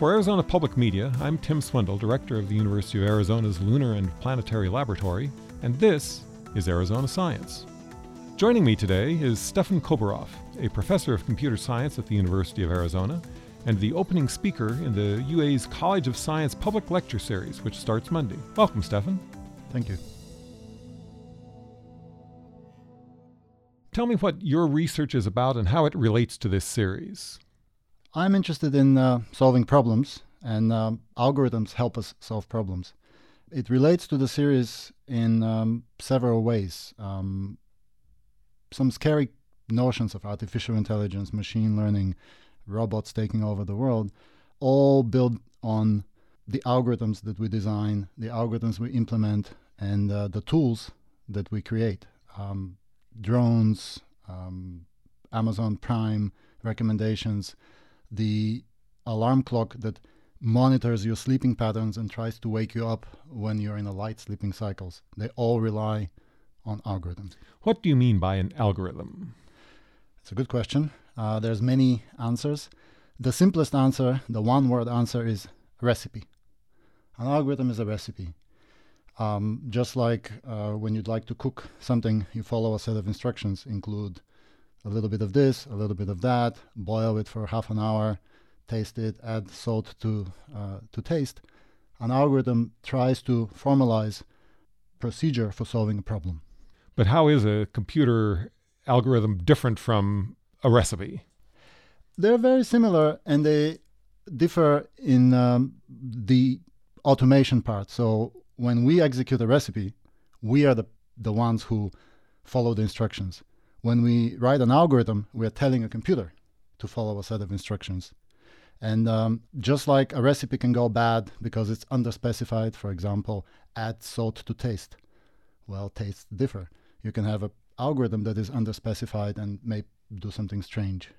For Arizona Public Media, I'm Tim Swindle, Director of the University of Arizona's Lunar and Planetary Laboratory, and this is Arizona Science. Joining me today is Stefan Kobourov, a professor of computer science at the University of Arizona and the opening speaker in the UA's College of Science Public Lecture Series, which starts Monday. Welcome, Stefan. Thank you. Tell me what your research is about and how it relates to this series. I'm interested in uh, solving problems, and um, algorithms help us solve problems. It relates to the series in um, several ways. Um, some scary notions of artificial intelligence, machine learning, robots taking over the world, all build on the algorithms that we design, the algorithms we implement, and uh, the tools that we create. Um, drones, um, Amazon Prime recommendations, the alarm clock that monitors your sleeping patterns and tries to wake you up when you're in a light sleeping cycles. They all rely on algorithms. What do you mean by an algorithm? It's a good question. Uh, there's many answers. The simplest answer, the one-word answer, is recipe. An algorithm is a recipe. Um, just like uh, when you'd like to cook something, you follow a set of instructions, include a little bit of this, a little bit of that, boil it for half an hour, taste it, add salt to, uh, to taste. An algorithm tries to formalize procedure for solving a problem. But how is a computer algorithm different from a recipe? They're very similar and they differ in um, the automation part. So when we execute a recipe, we are the, the ones who follow the instructions. When we write an algorithm, we are telling a computer to follow a set of instructions. And um, just like a recipe can go bad because it's underspecified, for example, add salt to taste. Well, tastes differ. You can have an algorithm that is underspecified and may do something strange.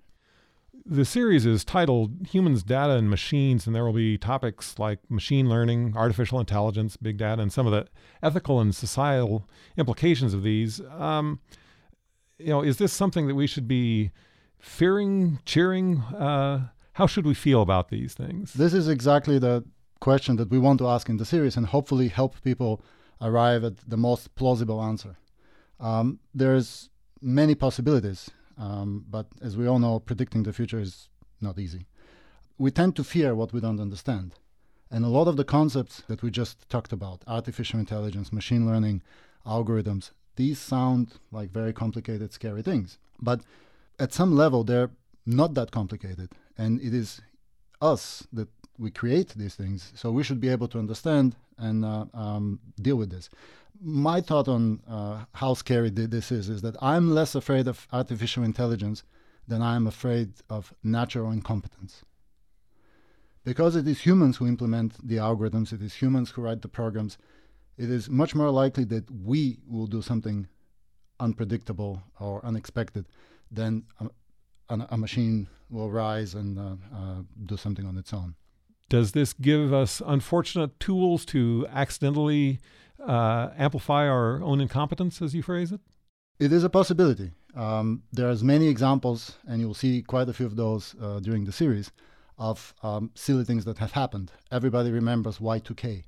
The series is titled Humans, Data, and Machines, and there will be topics like machine learning, artificial intelligence, big data, and some of the ethical and societal implications of these. Um, you know, is this something that we should be fearing, cheering? Uh, how should we feel about these things? This is exactly the question that we want to ask in the series and hopefully help people arrive at the most plausible answer. Um, there's many possibilities, um, but as we all know, predicting the future is not easy. We tend to fear what we don't understand. And a lot of the concepts that we just talked about, artificial intelligence, machine learning, algorithms, these sound like very complicated, scary things. But at some level, they're not that complicated. And it is us that we create these things. So we should be able to understand and uh, um, deal with this. My thought on uh, how scary this is is that I'm less afraid of artificial intelligence than I'm afraid of natural incompetence. Because it is humans who implement the algorithms, it is humans who write the programs, it is much more likely that we will do something unpredictable or unexpected than a, a, machine will rise and uh, uh, do something on its own. Does this give us unfortunate tools to accidentally uh, amplify our own incompetence, as you phrase it? It is a possibility. Um, there's many examples, and you'll see quite a few of those uh, during the series, of um, silly things that have happened. Everybody remembers Y2K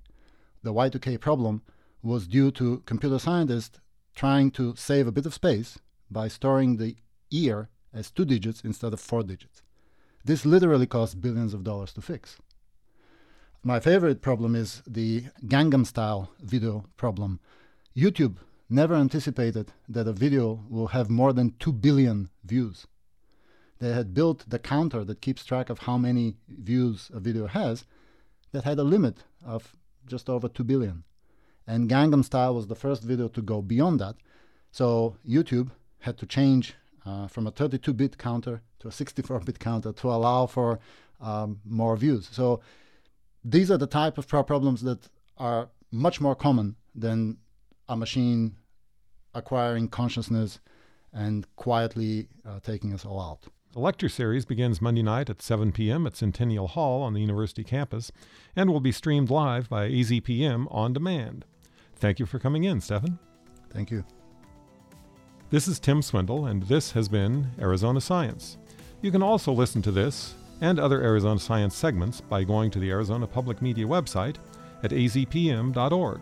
the Y2K problem was due to computer scientists trying to save a bit of space by storing the year as two digits instead of four digits. This literally cost billions of dollars to fix. My favorite problem is the Gangnam style video problem. YouTube never anticipated that a video will have more than 2 billion views. They had built the counter that keeps track of how many views a video has that had a limit of just over 2 billion. And Gangnam Style was the first video to go beyond that. So YouTube had to change uh, from a 32 bit counter to a 64 bit counter to allow for um, more views. So these are the type of problems that are much more common than a machine acquiring consciousness and quietly uh, taking us all out. The lecture series begins Monday night at 7 p.m. at Centennial Hall on the university campus and will be streamed live by AZPM on demand. Thank you for coming in, Stefan. Thank you. This is Tim Swindle, and this has been Arizona Science. You can also listen to this and other Arizona Science segments by going to the Arizona Public Media website at azpm.org.